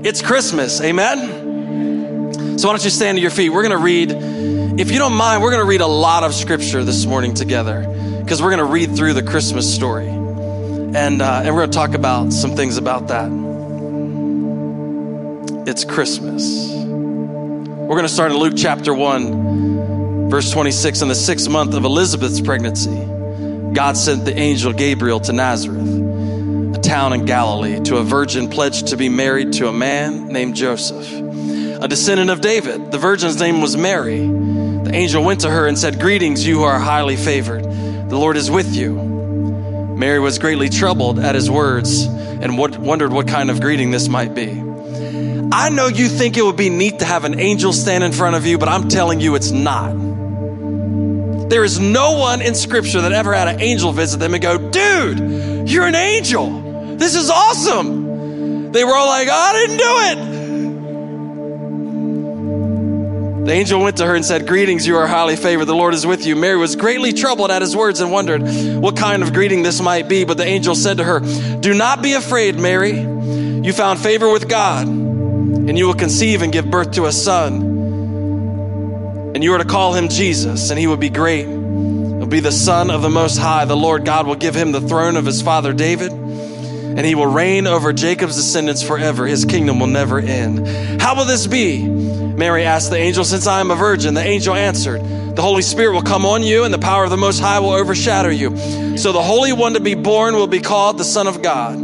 It's Christmas, amen? So why don't you stand to your feet? We're going to read, if you don't mind, we're going to read a lot of scripture this morning together because we're going to read through the Christmas story. And, uh, and we're going to talk about some things about that. It's Christmas. We're going to start in Luke chapter 1, verse 26. In the sixth month of Elizabeth's pregnancy, God sent the angel Gabriel to Nazareth town in Galilee, to a virgin pledged to be married to a man named Joseph, a descendant of David. The virgin's name was Mary. The angel went to her and said, Greetings, you who are highly favored. The Lord is with you. Mary was greatly troubled at his words and wondered what kind of greeting this might be. I know you think it would be neat to have an angel stand in front of you, but I'm telling you it's not. There is no one in scripture that ever had an angel visit them and go, dude, you're an angel. This is awesome. They were all like, I didn't do it. The angel went to her and said, Greetings, you are highly favored. The Lord is with you. Mary was greatly troubled at his words and wondered what kind of greeting this might be. But the angel said to her, Do not be afraid, Mary. You found favor with God, and you will conceive and give birth to a son. And you are to call him Jesus, and he will be great. He'll be the Son of the Most High. The Lord God will give him the throne of his father David and he will reign over Jacob's descendants forever. His kingdom will never end. How will this be? Mary asked the angel, Since I am a virgin. The angel answered, The Holy Spirit will come on you, and the power of the Most High will overshadow you. So the Holy One to be born will be called the Son of God.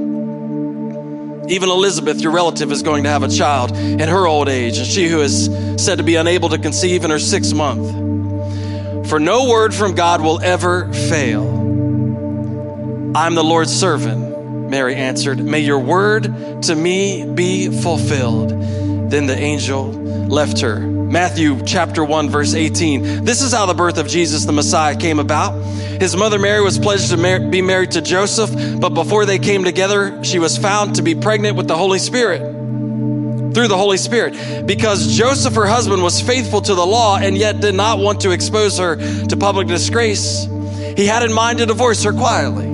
Even Elizabeth, your relative, is going to have a child in her old age, and she who is said to be unable to conceive in her sixth month. For no word from God will ever fail. I'm the Lord's servant. Mary answered, May your word to me be fulfilled. Then the angel left her. Matthew chapter 1, verse 18. This is how the birth of Jesus the Messiah came about. His mother Mary was pledged to mar- be married to Joseph, but before they came together, she was found to be pregnant with the Holy Spirit through the Holy Spirit. Because Joseph, her husband, was faithful to the law and yet did not want to expose her to public disgrace, he had in mind to divorce her quietly.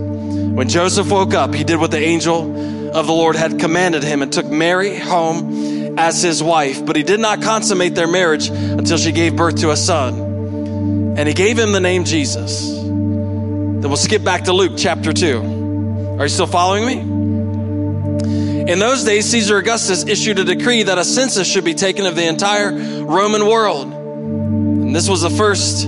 When Joseph woke up, he did what the angel of the Lord had commanded him and took Mary home as his wife. But he did not consummate their marriage until she gave birth to a son. And he gave him the name Jesus. Then we'll skip back to Luke chapter 2. Are you still following me? In those days, Caesar Augustus issued a decree that a census should be taken of the entire Roman world. And this was the first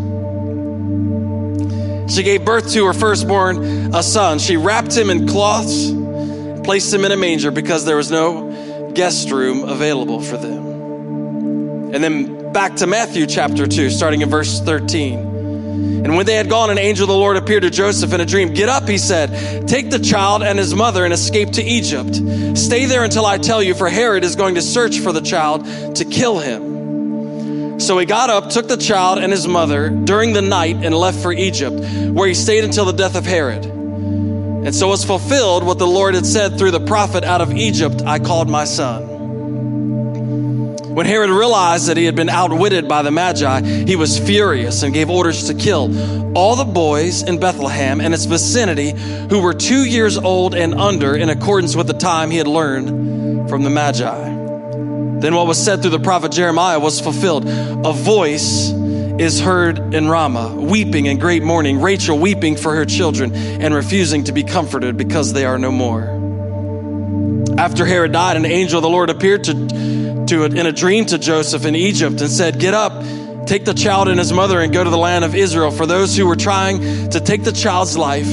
She gave birth to her firstborn, a son. She wrapped him in cloths, placed him in a manger because there was no guest room available for them. And then back to Matthew chapter 2, starting in verse 13. And when they had gone, an angel of the Lord appeared to Joseph in a dream. Get up, he said. Take the child and his mother and escape to Egypt. Stay there until I tell you, for Herod is going to search for the child to kill him. So he got up, took the child and his mother during the night, and left for Egypt, where he stayed until the death of Herod. And so was fulfilled what the Lord had said through the prophet Out of Egypt I called my son. When Herod realized that he had been outwitted by the Magi, he was furious and gave orders to kill all the boys in Bethlehem and its vicinity who were two years old and under, in accordance with the time he had learned from the Magi. Then what was said through the prophet Jeremiah was fulfilled. A voice is heard in Ramah, weeping in great mourning, Rachel weeping for her children and refusing to be comforted because they are no more. After Herod died, an angel of the Lord appeared to, to in a dream to Joseph in Egypt and said, Get up, take the child and his mother, and go to the land of Israel. For those who were trying to take the child's life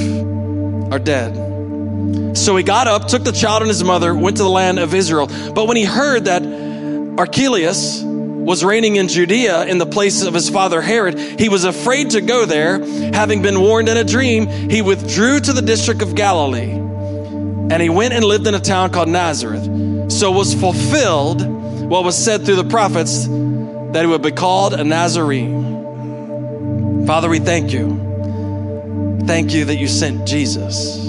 are dead. So he got up, took the child and his mother, went to the land of Israel. But when he heard that Archelaus was reigning in Judea in the place of his father Herod, he was afraid to go there. Having been warned in a dream, he withdrew to the district of Galilee. And he went and lived in a town called Nazareth. So was fulfilled what was said through the prophets that he would be called a Nazarene. Father, we thank you. Thank you that you sent Jesus,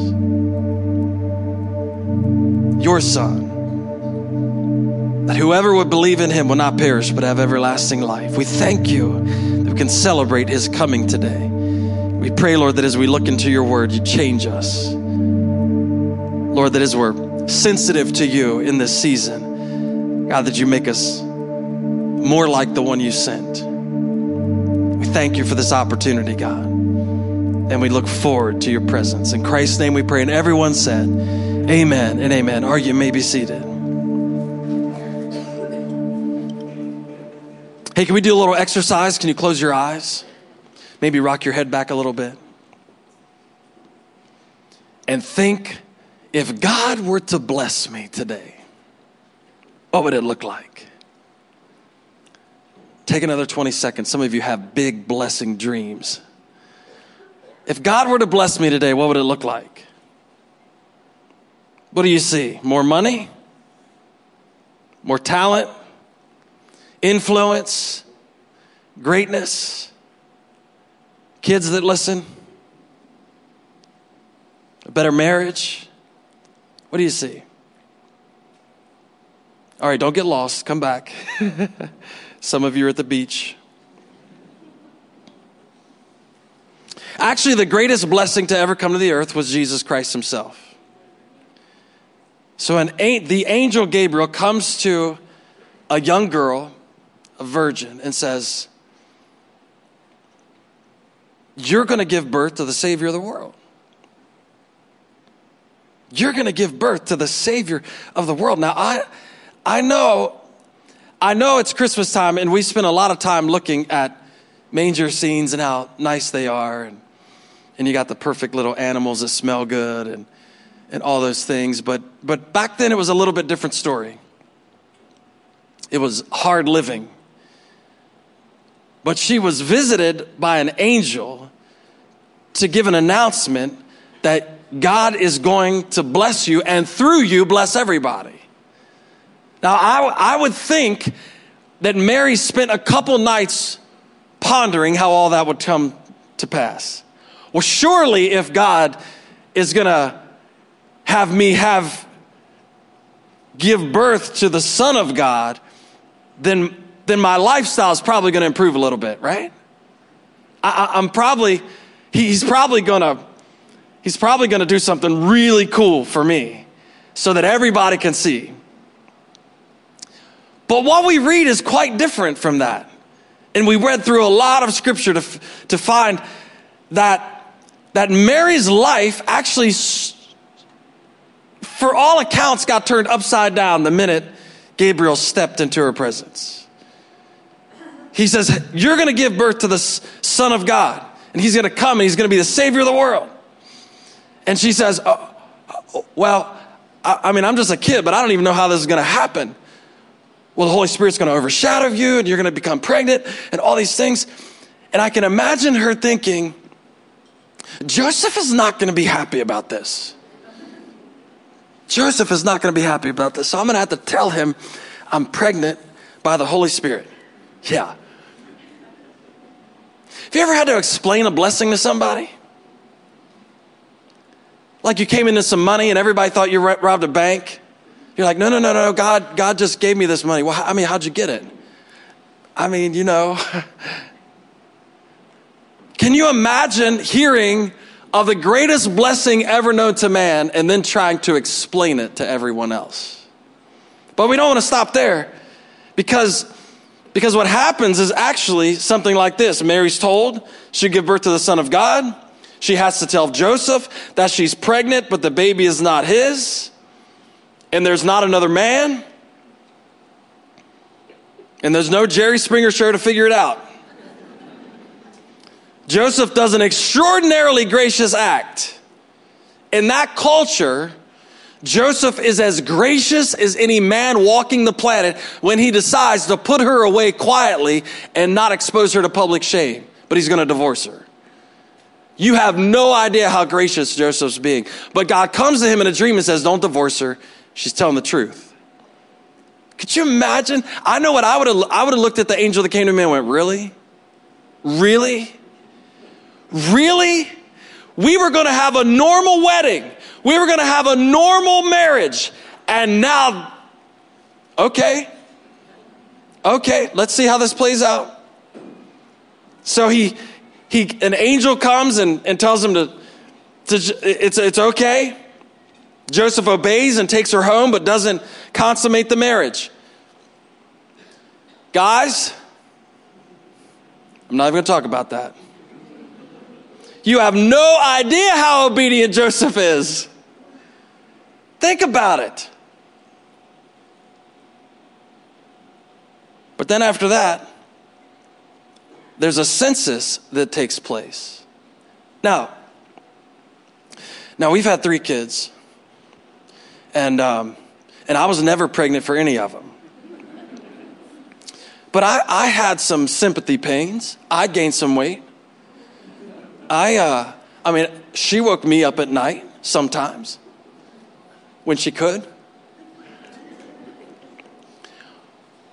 your son that whoever would believe in him will not perish but have everlasting life. We thank you that we can celebrate his coming today. We pray, Lord, that as we look into your word, you change us. Lord, that as we're sensitive to you in this season, God, that you make us more like the one you sent. We thank you for this opportunity, God. And we look forward to your presence. In Christ's name we pray. And everyone said, Amen and amen. Are you may be seated. Hey, can we do a little exercise? Can you close your eyes? Maybe rock your head back a little bit. And think if God were to bless me today, what would it look like? Take another 20 seconds. Some of you have big blessing dreams. If God were to bless me today, what would it look like? What do you see? More money? More talent? Influence, greatness, kids that listen, a better marriage. What do you see? All right, don't get lost. Come back. Some of you are at the beach. Actually, the greatest blessing to ever come to the earth was Jesus Christ himself. So, an, the angel Gabriel comes to a young girl a virgin and says, You're going to give birth to the Savior of the world. You're going to give birth to the Savior of the world. Now, I, I know, I know it's Christmas time, and we spend a lot of time looking at manger scenes and how nice they are, and, and you got the perfect little animals that smell good, and, and all those things. But, but back then, it was a little bit different story. It was hard living. But she was visited by an angel to give an announcement that God is going to bless you and through you bless everybody. Now, I, I would think that Mary spent a couple nights pondering how all that would come to pass. Well, surely if God is going to have me have give birth to the Son of God, then then my lifestyle is probably going to improve a little bit, right? I, am probably, he's probably going to, he's probably going to do something really cool for me so that everybody can see. But what we read is quite different from that. And we read through a lot of scripture to, to find that, that Mary's life actually, for all accounts, got turned upside down the minute Gabriel stepped into her presence. He says, You're going to give birth to the Son of God, and He's going to come and He's going to be the Savior of the world. And she says, oh, Well, I, I mean, I'm just a kid, but I don't even know how this is going to happen. Well, the Holy Spirit's going to overshadow you, and you're going to become pregnant, and all these things. And I can imagine her thinking, Joseph is not going to be happy about this. Joseph is not going to be happy about this. So I'm going to have to tell him I'm pregnant by the Holy Spirit. Yeah. Have you ever had to explain a blessing to somebody? Like you came into some money and everybody thought you robbed a bank. You're like, no, no, no, no, God, God just gave me this money. Well, I mean, how'd you get it? I mean, you know. Can you imagine hearing of the greatest blessing ever known to man and then trying to explain it to everyone else? But we don't want to stop there because because what happens is actually something like this Mary's told she'll give birth to the Son of God. She has to tell Joseph that she's pregnant, but the baby is not his. and there's not another man, and there's no Jerry Springer show to figure it out. Joseph does an extraordinarily gracious act. In that culture, Joseph is as gracious as any man walking the planet when he decides to put her away quietly and not expose her to public shame, but he's going to divorce her. You have no idea how gracious Joseph's being. But God comes to him in a dream and says, Don't divorce her. She's telling the truth. Could you imagine? I know what I would have I would have looked at the angel that came to me and went, Really? Really? Really? We were to have a normal wedding. We were going to have a normal marriage. And now, okay. Okay, let's see how this plays out. So he, he, an angel comes and, and tells him to, to it's, it's okay. Joseph obeys and takes her home, but doesn't consummate the marriage. Guys, I'm not even going to talk about that. You have no idea how obedient Joseph is. Think about it. But then after that, there's a census that takes place. Now, now we've had three kids, and um, and I was never pregnant for any of them. But I, I had some sympathy pains. I gained some weight. I, uh, I mean, she woke me up at night sometimes when she could.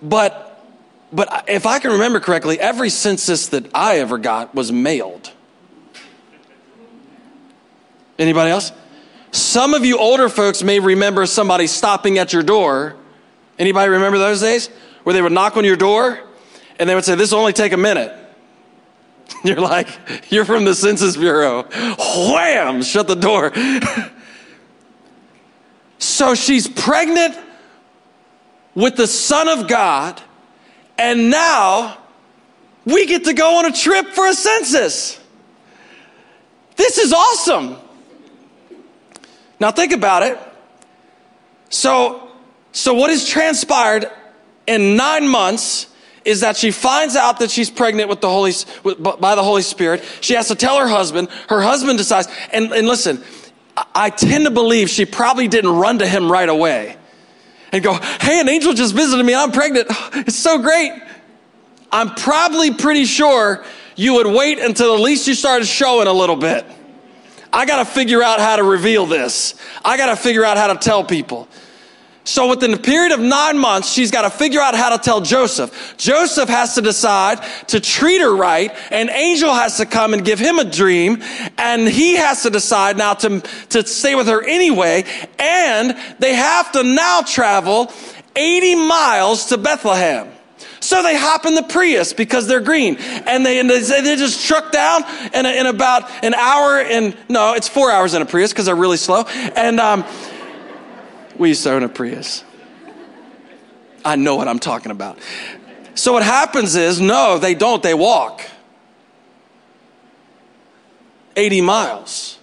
But, but if I can remember correctly, every census that I ever got was mailed. Anybody else? Some of you older folks may remember somebody stopping at your door. Anybody remember those days? Where they would knock on your door and they would say, This will only take a minute. You're like, You're from the Census Bureau. Wham! Shut the door. so she's pregnant with the Son of God, and now we get to go on a trip for a census. This is awesome. Now think about it. So, so what has transpired in nine months is that she finds out that she's pregnant with the Holy, by the Holy Spirit. She has to tell her husband. Her husband decides, and, and listen, I tend to believe she probably didn't run to him right away and go, Hey, an angel just visited me. I'm pregnant. It's so great. I'm probably pretty sure you would wait until at least you started showing a little bit. I got to figure out how to reveal this. I got to figure out how to tell people. So within a period of nine months, she's got to figure out how to tell Joseph. Joseph has to decide to treat her right. An angel has to come and give him a dream. And he has to decide now to, to stay with her anyway. And they have to now travel 80 miles to Bethlehem. So they hop in the Prius because they're green. And they, and they, they just truck down in, a, in about an hour and, no, it's four hours in a Prius because they're really slow. And, um, we own a Prius. I know what I'm talking about. So what happens is, no, they don't, they walk 80 miles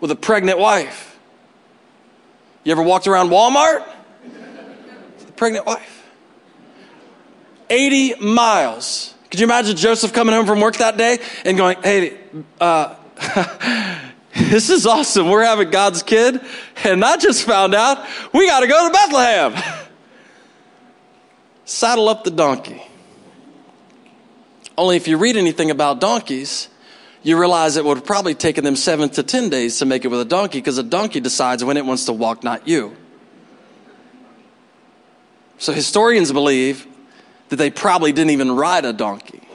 with a pregnant wife. You ever walked around Walmart? Pregnant wife. 80 miles. Could you imagine Joseph coming home from work that day and going, hey, uh, this is awesome. We're having God's kid. And I just found out we got to go to Bethlehem. Saddle up the donkey. Only if you read anything about donkeys, you realize it would have probably taken them seven to ten days to make it with a donkey because a donkey decides when it wants to walk, not you. So historians believe that they probably didn't even ride a donkey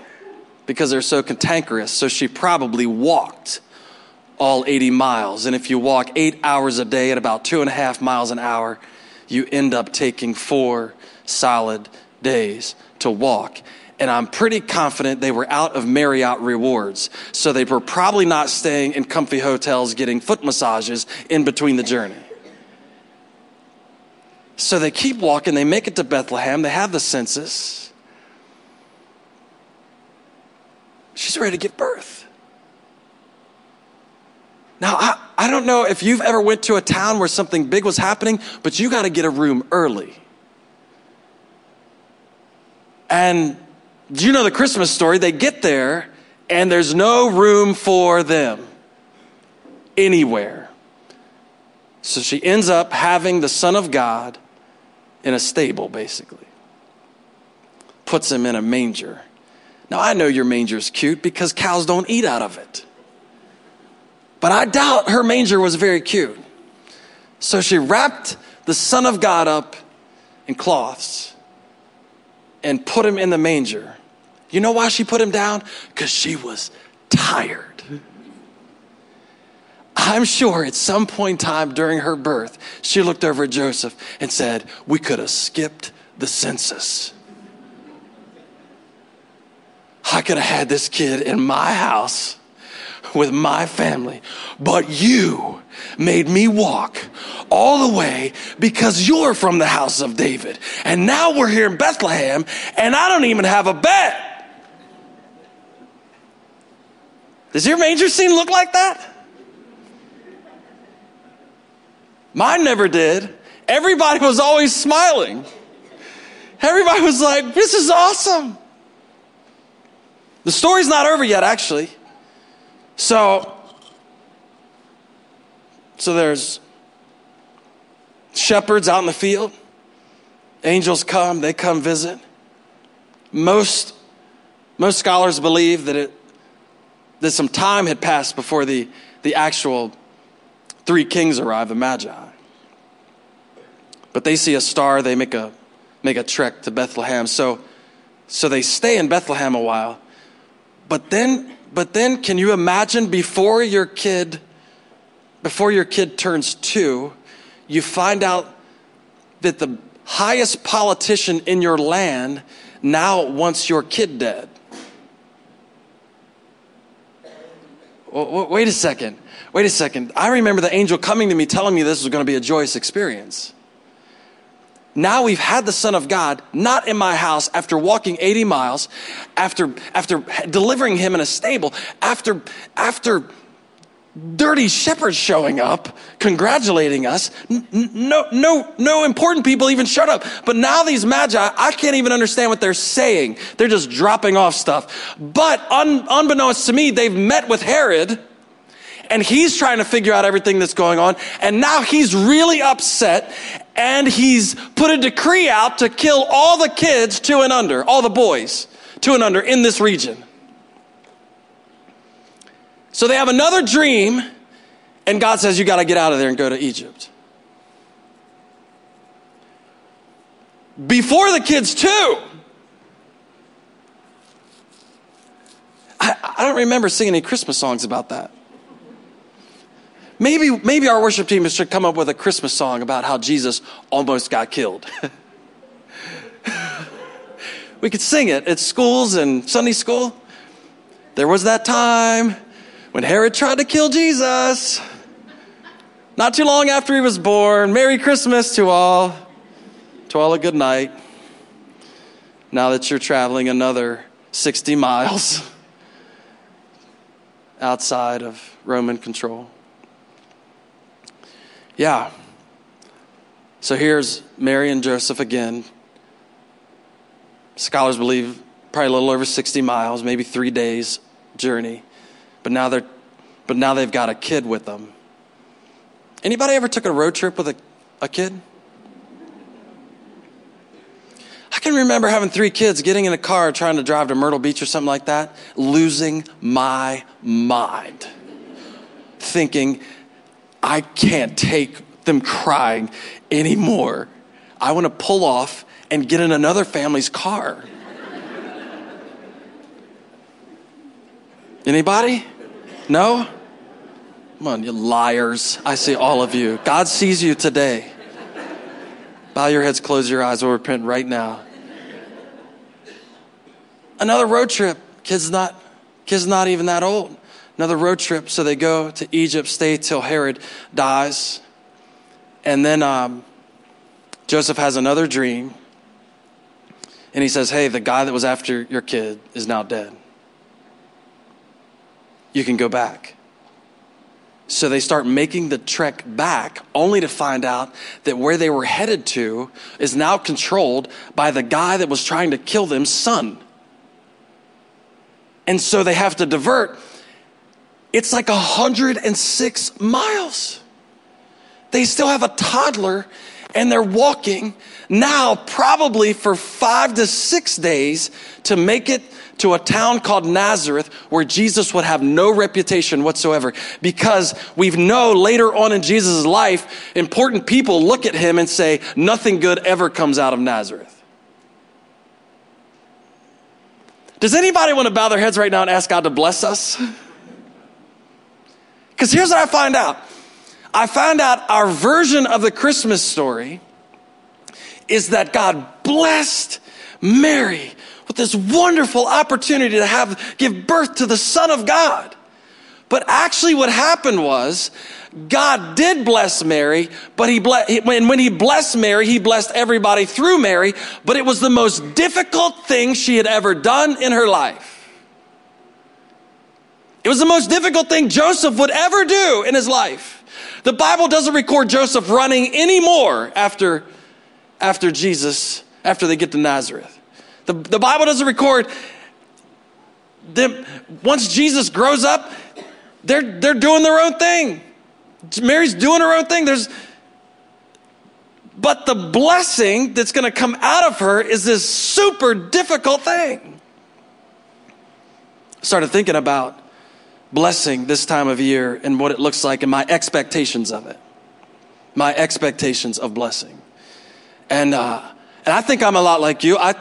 because they're so cantankerous. So she probably walked all 80 miles. And if you walk eight hours a day at about two and a half miles an hour, you end up taking four solid days to walk. And I'm pretty confident they were out of Marriott rewards. So they were probably not staying in comfy hotels getting foot massages in between the journey. So they keep walking, they make it to Bethlehem, they have the census. She's ready to give birth. Now, I, I don't know if you've ever went to a town where something big was happening, but you got to get a room early. And you know the Christmas story? They get there and there's no room for them anywhere. So she ends up having the Son of God in a stable, basically. Puts him in a manger. Now, I know your manger is cute because cows don't eat out of it. But I doubt her manger was very cute. So she wrapped the Son of God up in cloths and put him in the manger. You know why she put him down? Because she was tired. I'm sure at some point in time during her birth, she looked over at Joseph and said, We could have skipped the census. I could have had this kid in my house with my family, but you made me walk all the way because you're from the house of David. And now we're here in Bethlehem and I don't even have a bed. Does your manger scene look like that? Mine never did. Everybody was always smiling. Everybody was like, this is awesome. The story's not over yet, actually. So, so there's shepherds out in the field. Angels come, they come visit. Most, most scholars believe that, it, that some time had passed before the, the actual three kings arrive, the Magi. But they see a star, they make a, make a trek to Bethlehem. So, so they stay in Bethlehem a while. But then but then can you imagine before your kid before your kid turns 2, you find out that the highest politician in your land now wants your kid dead. wait a second. Wait a second. I remember the angel coming to me telling me this was going to be a joyous experience. Now we've had the Son of God not in my house after walking 80 miles, after, after delivering him in a stable, after, after dirty shepherds showing up, congratulating us. No, no, no important people even showed up. But now these magi, I can't even understand what they're saying. They're just dropping off stuff. But un, unbeknownst to me, they've met with Herod and he's trying to figure out everything that's going on. And now he's really upset and he's put a decree out to kill all the kids two and under, all the boys two and under in this region. So they have another dream, and God says, You got to get out of there and go to Egypt. Before the kids, too. I, I don't remember singing any Christmas songs about that. Maybe, maybe our worship team should come up with a Christmas song about how Jesus almost got killed. we could sing it at schools and Sunday school. There was that time when Herod tried to kill Jesus. Not too long after he was born. Merry Christmas to all. To all a good night. Now that you're traveling another 60 miles outside of Roman control. Yeah. So here's Mary and Joseph again. Scholars believe probably a little over 60 miles, maybe three days journey. But now they're but now they've got a kid with them. Anybody ever took a road trip with a, a kid? I can remember having three kids getting in a car trying to drive to Myrtle Beach or something like that, losing my mind. Thinking, I can't take them crying anymore. I want to pull off and get in another family's car. Anybody? No? Come on, you liars. I see all of you. God sees you today. Bow your heads, close your eyes, we'll repent right now. Another road trip. Kid's not, kid's not even that old another road trip. So they go to Egypt, stay till Herod dies. And then um, Joseph has another dream. And he says, Hey, the guy that was after your kid is now dead. You can go back. So they start making the trek back, only to find out that where they were headed to is now controlled by the guy that was trying to kill them, son. And so they have to divert. It's like 106 miles. They still have a toddler and they're walking now, probably for five to six days to make it to a town called Nazareth where Jesus would have no reputation whatsoever. Because we know later on in Jesus' life, important people look at him and say, nothing good ever comes out of Nazareth. Does anybody want to bow their heads right now and ask God to bless us? Because here's what I find out I found out our version of the Christmas story is that God blessed Mary with this wonderful opportunity to have give birth to the Son of God. But actually, what happened was God did bless Mary, but he ble- when, when he blessed Mary, he blessed everybody through Mary, but it was the most difficult thing she had ever done in her life. It was the most difficult thing Joseph would ever do in his life. The Bible doesn't record Joseph running anymore after, after Jesus, after they get to Nazareth. The, the Bible doesn't record them. Once Jesus grows up, they're, they're doing their own thing. Mary's doing her own thing. There's, but the blessing that's going to come out of her is this super difficult thing. Started thinking about blessing this time of year and what it looks like and my expectations of it. My expectations of blessing. And, uh, and I think I'm a lot like you. I,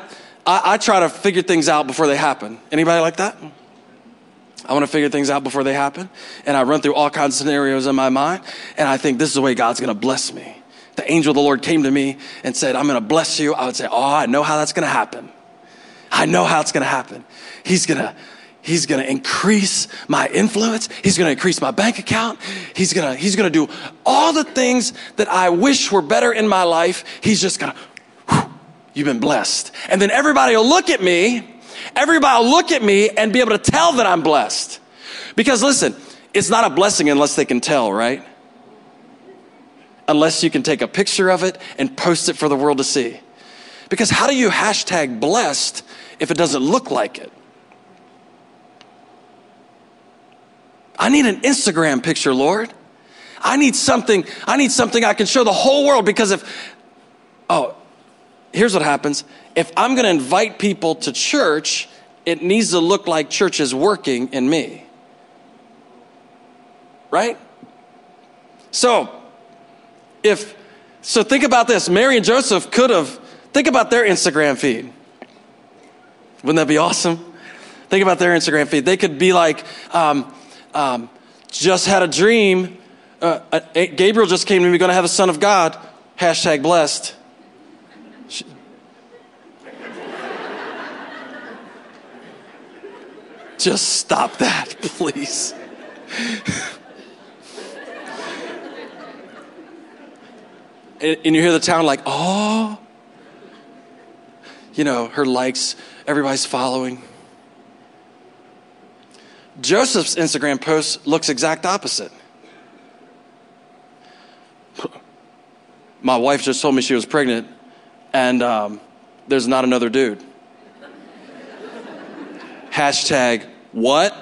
I, I try to figure things out before they happen. Anybody like that? I want to figure things out before they happen. And I run through all kinds of scenarios in my mind. And I think this is the way God's going to bless me. The angel of the Lord came to me and said, I'm going to bless you. I would say, Oh, I know how that's going to happen. I know how it's going to happen. He's going to He's going to increase my influence. He's going to increase my bank account. He's going to, he's going to do all the things that I wish were better in my life. He's just going to, you've been blessed. And then everybody will look at me. Everybody will look at me and be able to tell that I'm blessed. Because listen, it's not a blessing unless they can tell, right? Unless you can take a picture of it and post it for the world to see. Because how do you hashtag blessed if it doesn't look like it? I need an Instagram picture, Lord. I need something, I need something I can show the whole world because if, oh, here's what happens. If I'm going to invite people to church, it needs to look like church is working in me. Right? So, if, so think about this. Mary and Joseph could have, think about their Instagram feed. Wouldn't that be awesome? Think about their Instagram feed. They could be like, um, um, just had a dream. Uh, uh, Gabriel just came to me, going to have a son of God. Hashtag blessed. Just stop that, please. and, and you hear the town like, oh, you know, her likes, everybody's following. Joseph's Instagram post looks exact opposite. My wife just told me she was pregnant, and um, there's not another dude. Hashtag what?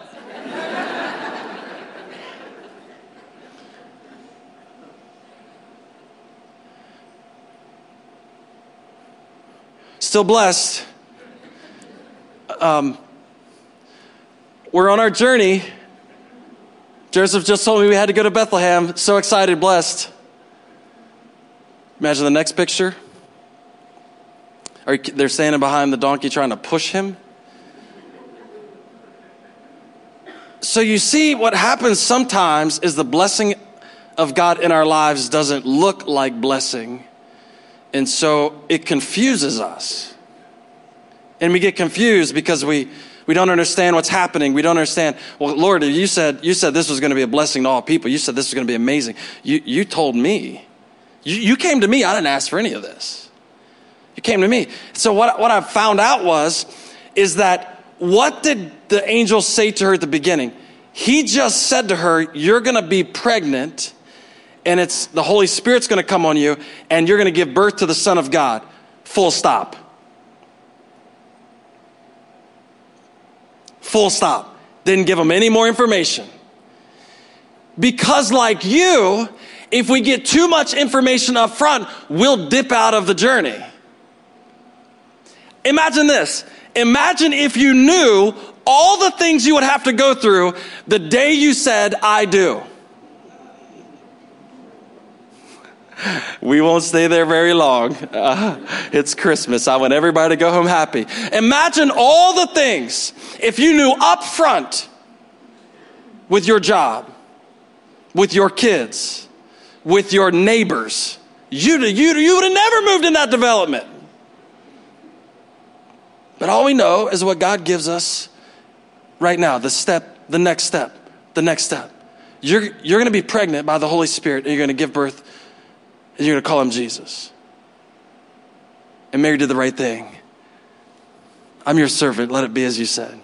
Still blessed. Um, we're on our journey. Joseph just told me we had to go to Bethlehem. So excited, blessed. Imagine the next picture. Are they're standing behind the donkey trying to push him. So you see, what happens sometimes is the blessing of God in our lives doesn't look like blessing. And so it confuses us. And we get confused because we we don't understand what's happening. We don't understand. Well, Lord, you said, you said this was going to be a blessing to all people. You said this was going to be amazing. You, you told me. You, you came to me. I didn't ask for any of this. You came to me. So what, what I found out was, is that what did the angel say to her at the beginning? He just said to her, You're going to be pregnant, and it's the Holy Spirit's going to come on you, and you're going to give birth to the Son of God. Full stop. Full stop. Didn't give him any more information. Because, like you, if we get too much information up front, we'll dip out of the journey. Imagine this. Imagine if you knew all the things you would have to go through the day you said, I do. We won't stay there very long. Uh, it's Christmas. I want everybody to go home happy. Imagine all the things if you knew up front with your job, with your kids, with your neighbors. You, you, you would have never moved in that development. But all we know is what God gives us right now the step, the next step, the next step. You're, you're going to be pregnant by the Holy Spirit and you're going to give birth and you're going to call him Jesus. And Mary did the right thing. I'm your servant, let it be as you said.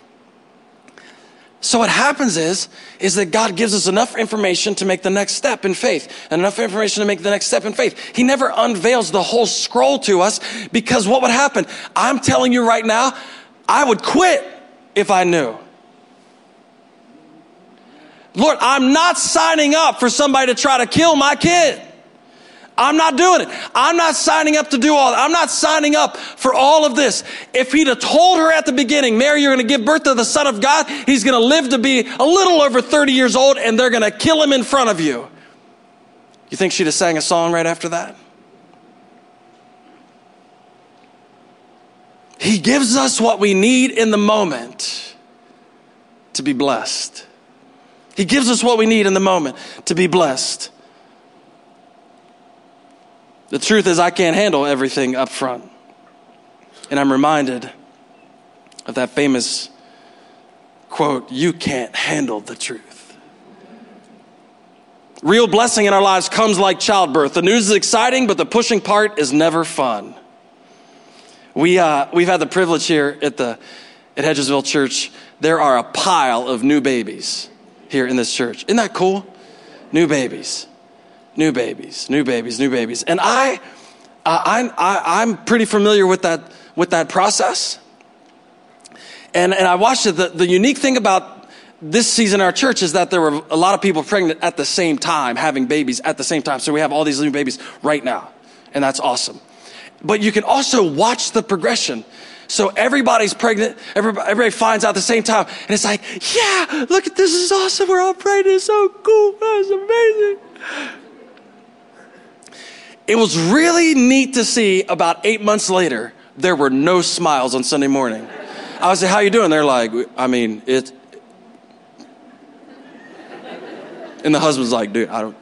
So what happens is, is that God gives us enough information to make the next step in faith, and enough information to make the next step in faith. He never unveils the whole scroll to us because what would happen? I'm telling you right now, I would quit if I knew. Lord, I'm not signing up for somebody to try to kill my kid. I'm not doing it. I'm not signing up to do all that. I'm not signing up for all of this. If he'd have told her at the beginning, Mary, you're going to give birth to the Son of God, he's going to live to be a little over 30 years old, and they're going to kill him in front of you. You think she'd have sang a song right after that? He gives us what we need in the moment to be blessed. He gives us what we need in the moment to be blessed. The truth is, I can't handle everything up front. And I'm reminded of that famous quote You can't handle the truth. Real blessing in our lives comes like childbirth. The news is exciting, but the pushing part is never fun. We, uh, we've had the privilege here at, the, at Hedgesville Church. There are a pile of new babies here in this church. Isn't that cool? New babies new babies, new babies, new babies. And I, uh, I'm, I, I'm pretty familiar with that, with that process. And, and I watched it. The, the unique thing about this season in our church is that there were a lot of people pregnant at the same time, having babies at the same time. So we have all these new babies right now. And that's awesome. But you can also watch the progression. So everybody's pregnant. Everybody, everybody finds out at the same time. And it's like, yeah, look at this. is awesome. We're all pregnant. It's so cool. That's amazing. It was really neat to see about eight months later, there were no smiles on Sunday morning. I was like, how you doing? They're like, I mean, it. And the husband's like, dude, I don't.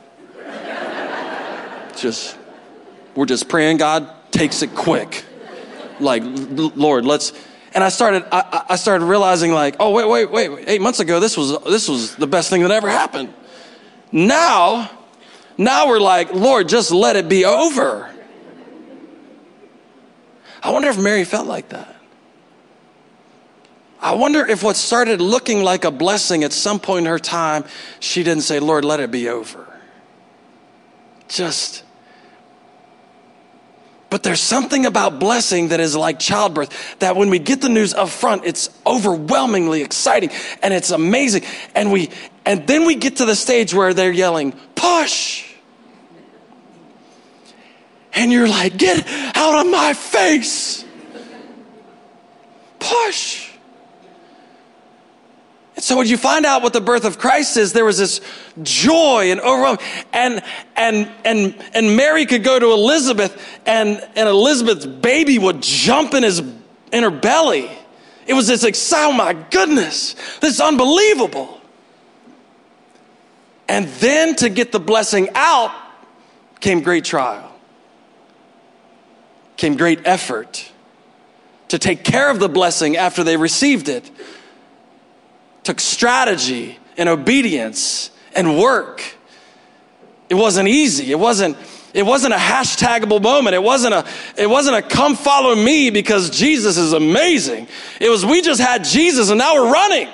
Just, we're just praying God takes it quick. Like, Lord, let's. And I started, I, I started realizing like, oh, wait, wait, wait, eight months ago, this was, this was the best thing that ever happened. Now, now we're like, Lord, just let it be over. I wonder if Mary felt like that. I wonder if what started looking like a blessing at some point in her time, she didn't say, Lord, let it be over. Just. But there's something about blessing that is like childbirth that when we get the news up front, it's overwhelmingly exciting and it's amazing. And we and then we get to the stage where they're yelling, push and you're like, get out of my face. Push. And so when you find out what the birth of Christ is, there was this joy and overwhelm. And and and and Mary could go to Elizabeth, and, and Elizabeth's baby would jump in his in her belly. It was this excitement, oh my goodness, this is unbelievable. And then to get the blessing out came great trial came great effort to take care of the blessing after they received it. Took strategy and obedience and work. It wasn't easy. It wasn't it wasn't a hashtagable moment. It wasn't a it wasn't a come follow me because Jesus is amazing. It was we just had Jesus and now we're running.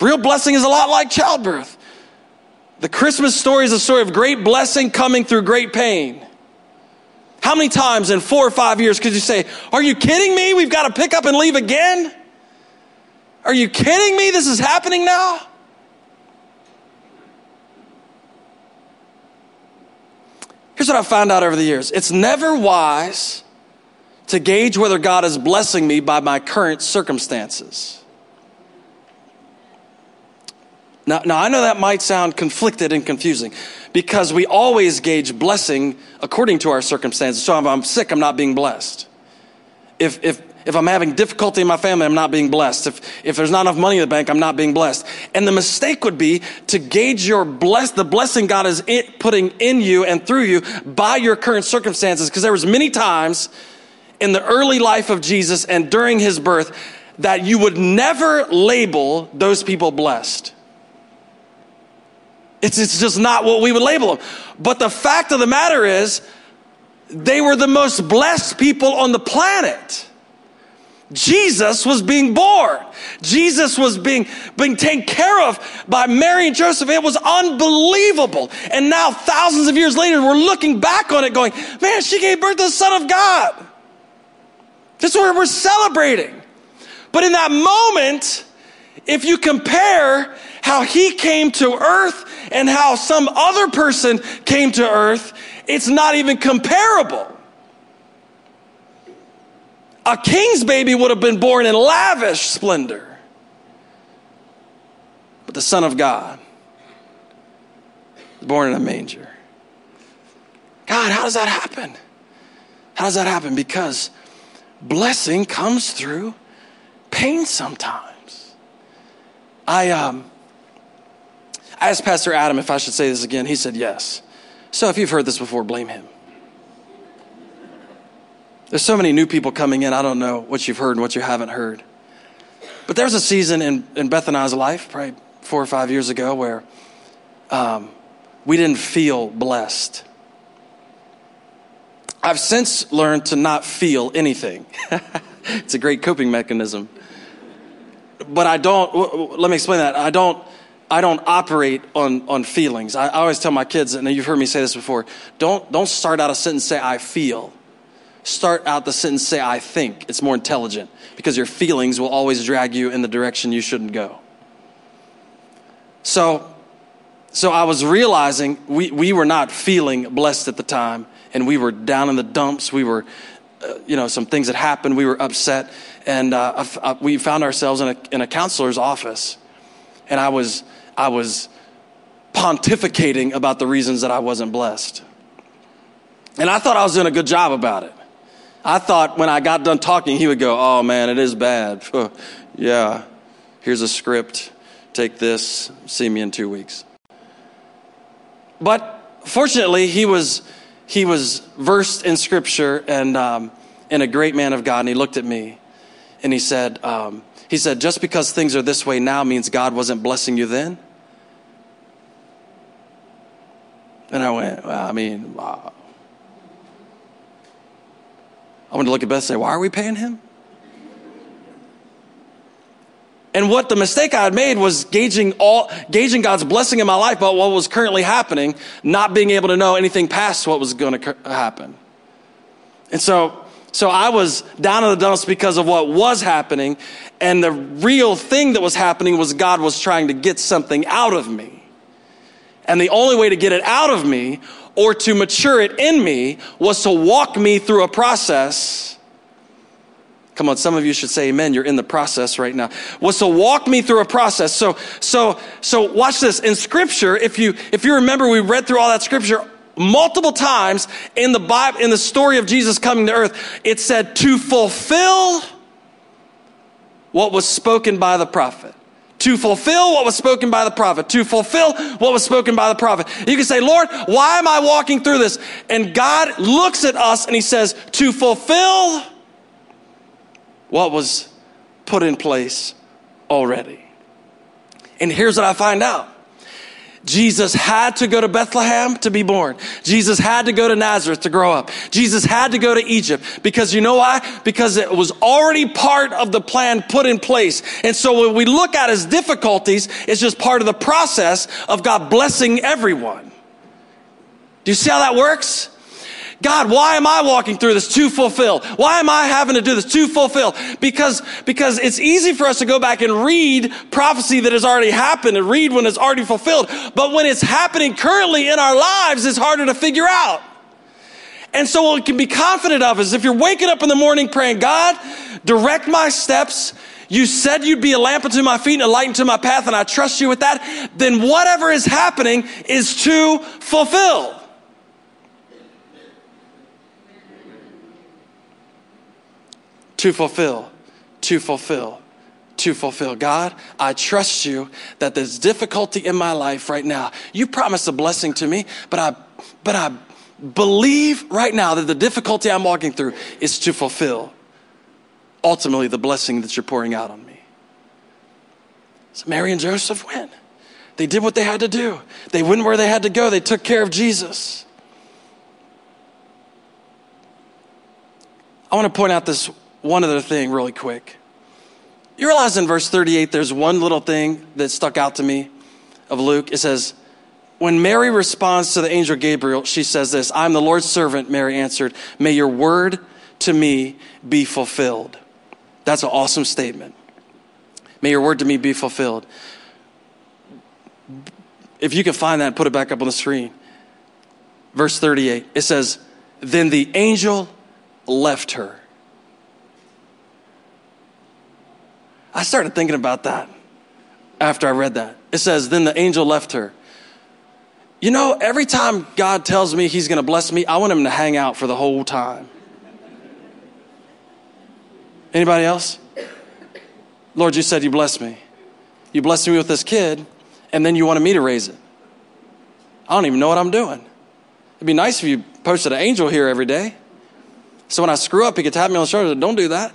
Real blessing is a lot like childbirth. The Christmas story is a story of great blessing coming through great pain. How many times in four or five years could you say, Are you kidding me? We've got to pick up and leave again? Are you kidding me? This is happening now? Here's what I've found out over the years it's never wise to gauge whether God is blessing me by my current circumstances. Now, now, I know that might sound conflicted and confusing because we always gauge blessing according to our circumstances. So if I'm sick, I'm not being blessed. If, if, if I'm having difficulty in my family, I'm not being blessed. If, if there's not enough money in the bank, I'm not being blessed. And the mistake would be to gauge your bless, the blessing God is putting in you and through you by your current circumstances. Because there was many times in the early life of Jesus and during his birth that you would never label those people blessed. It's, it's just not what we would label them. But the fact of the matter is, they were the most blessed people on the planet. Jesus was being born. Jesus was being, being taken care of by Mary and Joseph. It was unbelievable. And now, thousands of years later, we're looking back on it going, man, she gave birth to the Son of God. Is where we're celebrating. But in that moment, if you compare how he came to earth and how some other person came to earth, it's not even comparable. A king's baby would have been born in lavish splendor. But the Son of God, born in a manger. God, how does that happen? How does that happen? Because blessing comes through pain sometimes. I um I asked Pastor Adam if I should say this again. He said yes. So if you've heard this before, blame him. There's so many new people coming in, I don't know what you've heard and what you haven't heard. But there was a season in, in Beth and I's life, probably four or five years ago, where um, we didn't feel blessed. I've since learned to not feel anything. it's a great coping mechanism. But I don't, let me explain that. I don't I don't operate on, on feelings. I, I always tell my kids, and you've heard me say this before, don't, don't start out a sentence say, I feel. Start out the sentence say, I think. It's more intelligent because your feelings will always drag you in the direction you shouldn't go. So, so I was realizing we, we were not feeling blessed at the time, and we were down in the dumps. We were, uh, you know, some things had happened. We were upset, and uh, I, I, we found ourselves in a, in a counselor's office. And I was I was pontificating about the reasons that I wasn't blessed. And I thought I was doing a good job about it. I thought when I got done talking, he would go, Oh man, it is bad. yeah, here's a script. Take this. See me in two weeks. But fortunately, he was, he was versed in scripture and, um, and a great man of God. And he looked at me and he said, um, he said, just because things are this way now means God wasn't blessing you then. And I went, well, I mean, wow. I went to look at Beth and say, why are we paying him? And what the mistake I had made was gauging all, gauging God's blessing in my life about what was currently happening, not being able to know anything past what was going to happen. And so, so I was down in the dumps because of what was happening, and the real thing that was happening was God was trying to get something out of me. And the only way to get it out of me or to mature it in me was to walk me through a process. Come on, some of you should say amen. You're in the process right now. Was to walk me through a process. So, so, so watch this. In scripture, if you, if you remember, we read through all that scripture multiple times in the Bible, in the story of Jesus coming to earth. It said to fulfill what was spoken by the prophet to fulfill what was spoken by the prophet, to fulfill what was spoken by the prophet. You can say, Lord, why am I walking through this? And God looks at us and he says, to fulfill what was put in place already. And here's what I find out Jesus had to go to Bethlehem to be born. Jesus had to go to Nazareth to grow up. Jesus had to go to Egypt because you know why? Because it was already part of the plan put in place. And so when we look at his difficulties, it's just part of the process of God blessing everyone. Do you see how that works? God, why am I walking through this to fulfill? Why am I having to do this to fulfill? Because, because it's easy for us to go back and read prophecy that has already happened and read when it's already fulfilled. But when it's happening currently in our lives, it's harder to figure out. And so what we can be confident of is if you're waking up in the morning praying, God, direct my steps. You said you'd be a lamp unto my feet and a light unto my path, and I trust you with that. Then whatever is happening is to fulfill. To fulfill, to fulfill, to fulfill. God, I trust you that there's difficulty in my life right now. You promised a blessing to me, but I, but I believe right now that the difficulty I'm walking through is to fulfill ultimately the blessing that you're pouring out on me. So Mary and Joseph went. They did what they had to do. They went where they had to go. They took care of Jesus. I want to point out this one other thing really quick. You realize in verse 38, there's one little thing that stuck out to me of Luke. It says, when Mary responds to the angel Gabriel, she says this I'm the Lord's servant, Mary answered. May your word to me be fulfilled. That's an awesome statement. May your word to me be fulfilled. If you can find that, put it back up on the screen. Verse 38, it says, Then the angel left her. I started thinking about that after I read that. It says, Then the angel left her. You know, every time God tells me he's going to bless me, I want him to hang out for the whole time. Anybody else? Lord, you said you blessed me. You blessed me with this kid, and then you wanted me to raise it. I don't even know what I'm doing. It'd be nice if you posted an angel here every day. So when I screw up, he could tap me on the shoulder. and say, Don't do that.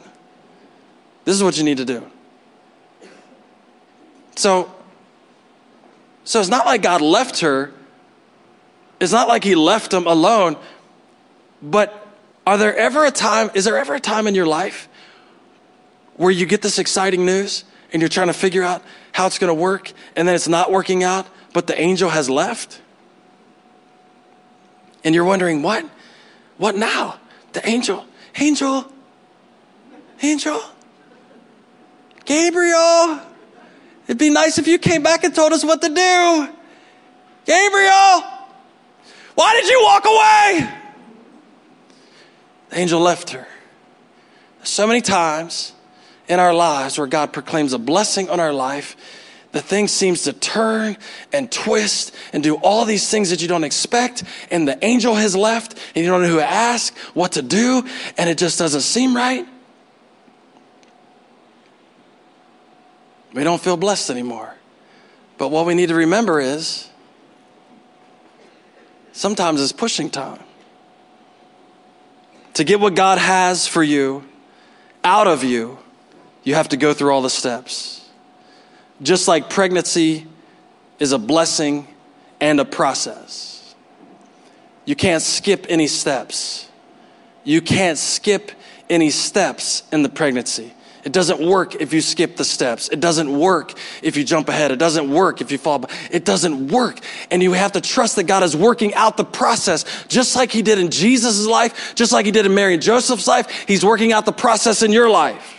This is what you need to do. So, so it's not like God left her. It's not like he left him alone. But are there ever a time, is there ever a time in your life where you get this exciting news and you're trying to figure out how it's going to work and then it's not working out, but the angel has left? And you're wondering, what? What now? The angel, angel, angel, Gabriel. It'd be nice if you came back and told us what to do. Gabriel, why did you walk away? The angel left her. So many times in our lives where God proclaims a blessing on our life, the thing seems to turn and twist and do all these things that you don't expect, and the angel has left, and you don't know who to ask, what to do, and it just doesn't seem right. We don't feel blessed anymore. But what we need to remember is sometimes it's pushing time. To get what God has for you out of you, you have to go through all the steps. Just like pregnancy is a blessing and a process. You can't skip any steps. You can't skip any steps in the pregnancy. It doesn't work if you skip the steps. It doesn't work if you jump ahead. It doesn't work if you fall. It doesn't work. And you have to trust that God is working out the process, just like He did in Jesus' life, just like He did in Mary and Joseph's life. He's working out the process in your life.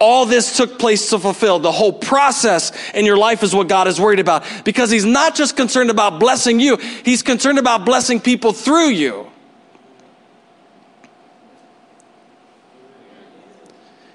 All this took place to fulfill. The whole process in your life is what God is worried about because He's not just concerned about blessing you, He's concerned about blessing people through you.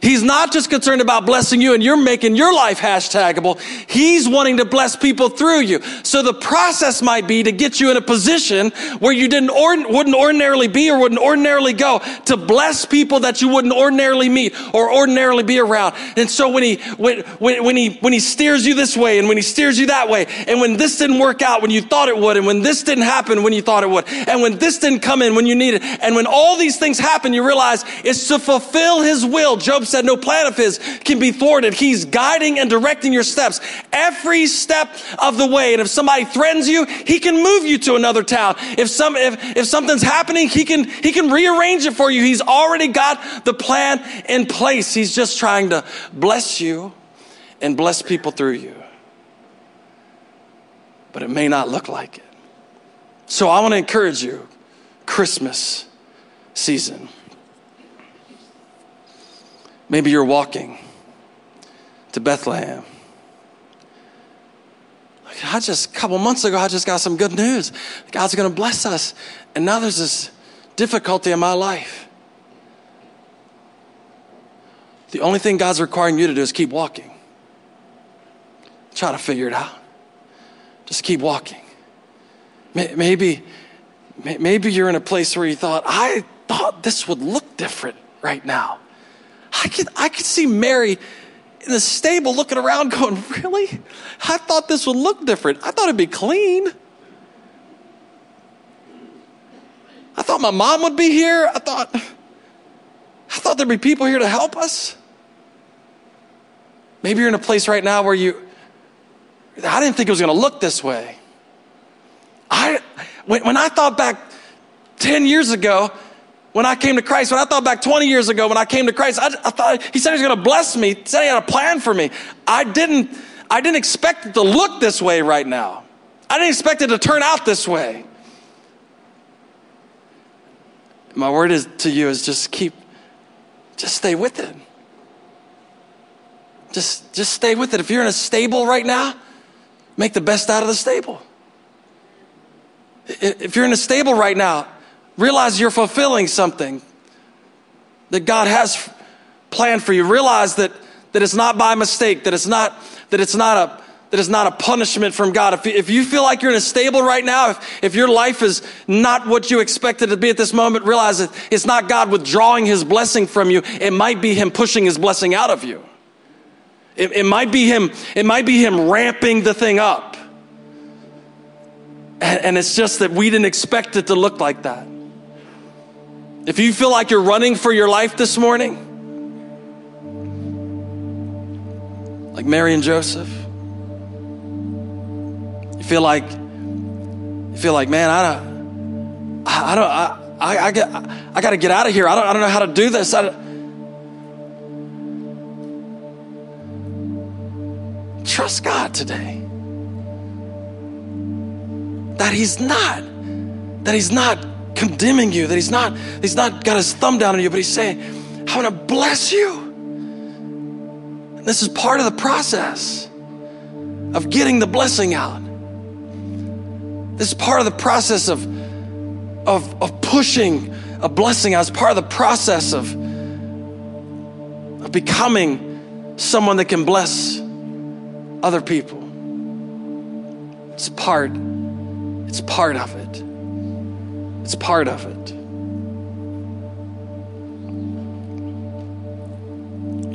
He's not just concerned about blessing you and you're making your life hashtagable. He's wanting to bless people through you. So the process might be to get you in a position where you didn't wouldn't ordinarily be or wouldn't ordinarily go to bless people that you wouldn't ordinarily meet or ordinarily be around. And so when he, when, when, when he, when he steers you this way and when he steers you that way and when this didn't work out when you thought it would and when this didn't happen when you thought it would and when this didn't come in when you needed and when all these things happen, you realize it's to fulfill his will. Job said no plan of his can be thwarted. He's guiding and directing your steps every step of the way. And if somebody threatens you, he can move you to another town. If some, if, if something's happening, he can, he can rearrange it for you. He's already got the plan in place. He's just trying to bless you and bless people through you. But it may not look like it. So I want to encourage you Christmas season. Maybe you're walking to Bethlehem. I just, a couple months ago, I just got some good news. God's going to bless us. And now there's this difficulty in my life. The only thing God's requiring you to do is keep walking. Try to figure it out. Just keep walking. Maybe, maybe you're in a place where you thought, I thought this would look different right now. I could, I could see Mary in the stable looking around going, Really? I thought this would look different. I thought it'd be clean. I thought my mom would be here. I thought, I thought there'd be people here to help us. Maybe you're in a place right now where you, I didn't think it was going to look this way. I, when, when I thought back 10 years ago, when I came to Christ, when I thought back 20 years ago when I came to Christ, I, I thought he said he was going to bless me, said he had a plan for me. I didn't, I didn't expect it to look this way right now. I didn't expect it to turn out this way. My word is to you is just keep, just stay with it. Just, just stay with it. If you're in a stable right now, make the best out of the stable. If you're in a stable right now, Realize you're fulfilling something that God has planned for you. Realize that, that it's not by mistake, that it's not, that it's not a, that it's not a punishment from God. If, if you feel like you're in a stable right now, if, if your life is not what you expected to be at this moment, realize that it's not God withdrawing his blessing from you. It might be him pushing his blessing out of you. It, it might be him, it might be him ramping the thing up. And, and it's just that we didn't expect it to look like that. If you feel like you're running for your life this morning, like Mary and Joseph, you feel like you feel like, man, I don't, I don't, I, I, I get, I got to get out of here. I don't, I don't know how to do this. trust God today that He's not, that He's not condemning you, that he's not, he's not got his thumb down on you, but he's saying, I want to bless you. And this is part of the process of getting the blessing out. This is part of the process of, of, of pushing a blessing out. It's part of the process of, of becoming someone that can bless other people. It's part, it's part of it. It's part of it.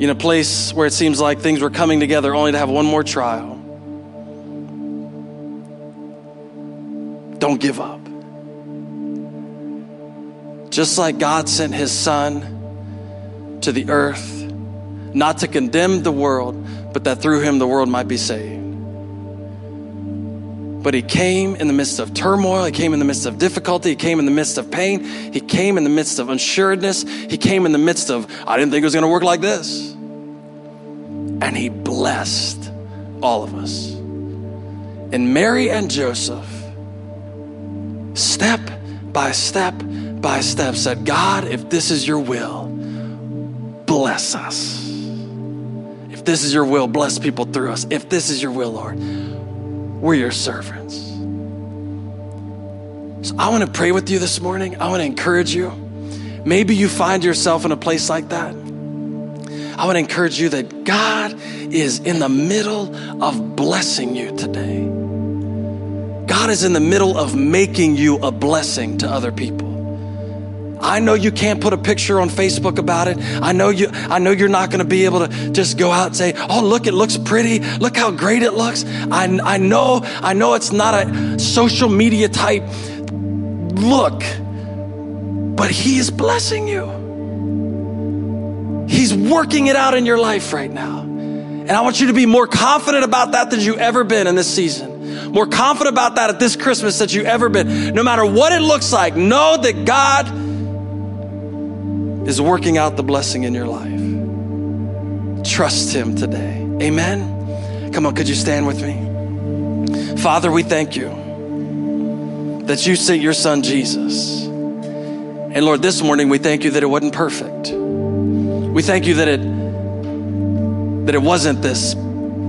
In a place where it seems like things were coming together only to have one more trial. Don't give up. Just like God sent his son to the earth, not to condemn the world, but that through him the world might be saved. But he came in the midst of turmoil. He came in the midst of difficulty. He came in the midst of pain. He came in the midst of unsuredness. He came in the midst of, I didn't think it was going to work like this. And he blessed all of us. And Mary and Joseph, step by step by step, said, God, if this is your will, bless us. If this is your will, bless people through us. If this is your will, Lord, we're your servants. So I want to pray with you this morning. I want to encourage you. Maybe you find yourself in a place like that. I want to encourage you that God is in the middle of blessing you today. God is in the middle of making you a blessing to other people. I know you can't put a picture on Facebook about it. I know you I know you're not going to be able to just go out and say, "Oh, look, it looks pretty. Look how great it looks." I I know I know it's not a social media type look, but he is blessing you. He's working it out in your life right now. And I want you to be more confident about that than you ever been in this season. More confident about that at this Christmas than you ever been. No matter what it looks like, know that God is working out the blessing in your life. Trust Him today. Amen. Come on, could you stand with me? Father, we thank you that you sent your son Jesus. And Lord, this morning we thank you that it wasn't perfect. We thank you that it that it wasn't this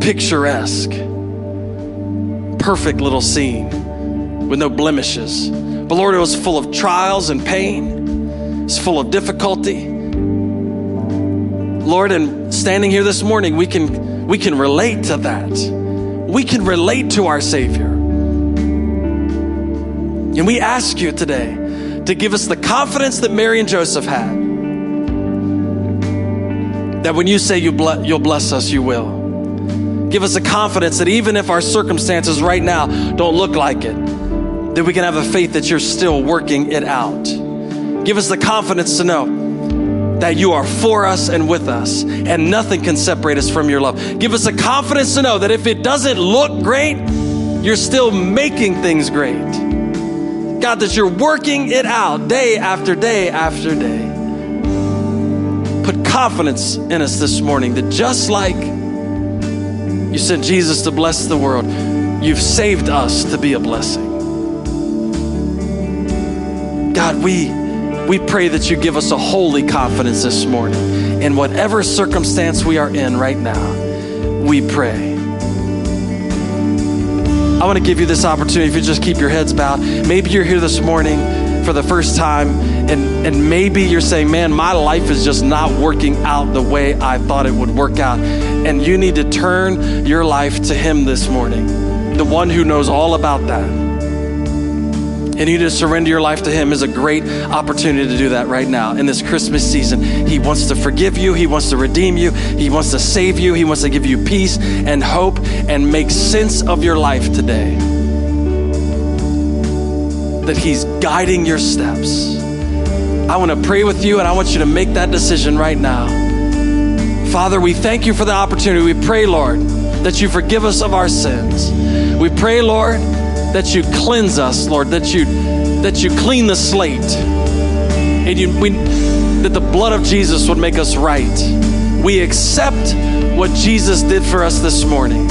picturesque, perfect little scene with no blemishes. But Lord, it was full of trials and pain. Full of difficulty. Lord, and standing here this morning, we can we can relate to that. We can relate to our Savior. And we ask you today to give us the confidence that Mary and Joseph had. That when you say you ble- you'll bless us, you will. Give us the confidence that even if our circumstances right now don't look like it, that we can have a faith that you're still working it out. Give us the confidence to know that you are for us and with us, and nothing can separate us from your love. Give us the confidence to know that if it doesn't look great, you're still making things great. God, that you're working it out day after day after day. Put confidence in us this morning that just like you sent Jesus to bless the world, you've saved us to be a blessing. God, we we pray that you give us a holy confidence this morning in whatever circumstance we are in right now. We pray. I want to give you this opportunity if you just keep your heads bowed. Maybe you're here this morning for the first time and, and maybe you're saying, man, my life is just not working out the way I thought it would work out. And you need to turn your life to Him this morning, the one who knows all about that and you to surrender your life to Him is a great opportunity to do that right now in this Christmas season. He wants to forgive you, He wants to redeem you, He wants to save you, He wants to give you peace and hope and make sense of your life today. That He's guiding your steps. I want to pray with you and I want you to make that decision right now. Father, we thank you for the opportunity. We pray, Lord, that you forgive us of our sins. We pray, Lord, that you cleanse us, Lord, that you that you clean the slate. And you we, that the blood of Jesus would make us right. We accept what Jesus did for us this morning.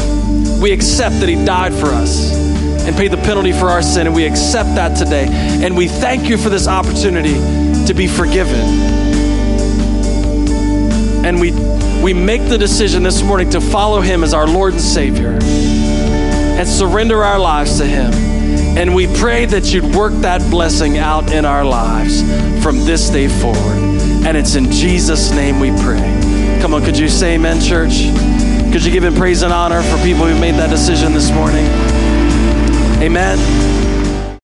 We accept that he died for us and paid the penalty for our sin and we accept that today. And we thank you for this opportunity to be forgiven. And we we make the decision this morning to follow him as our Lord and Savior and surrender our lives to Him. And we pray that you'd work that blessing out in our lives from this day forward. And it's in Jesus' name we pray. Come on, could you say amen, church? Could you give him praise and honor for people who made that decision this morning? Amen.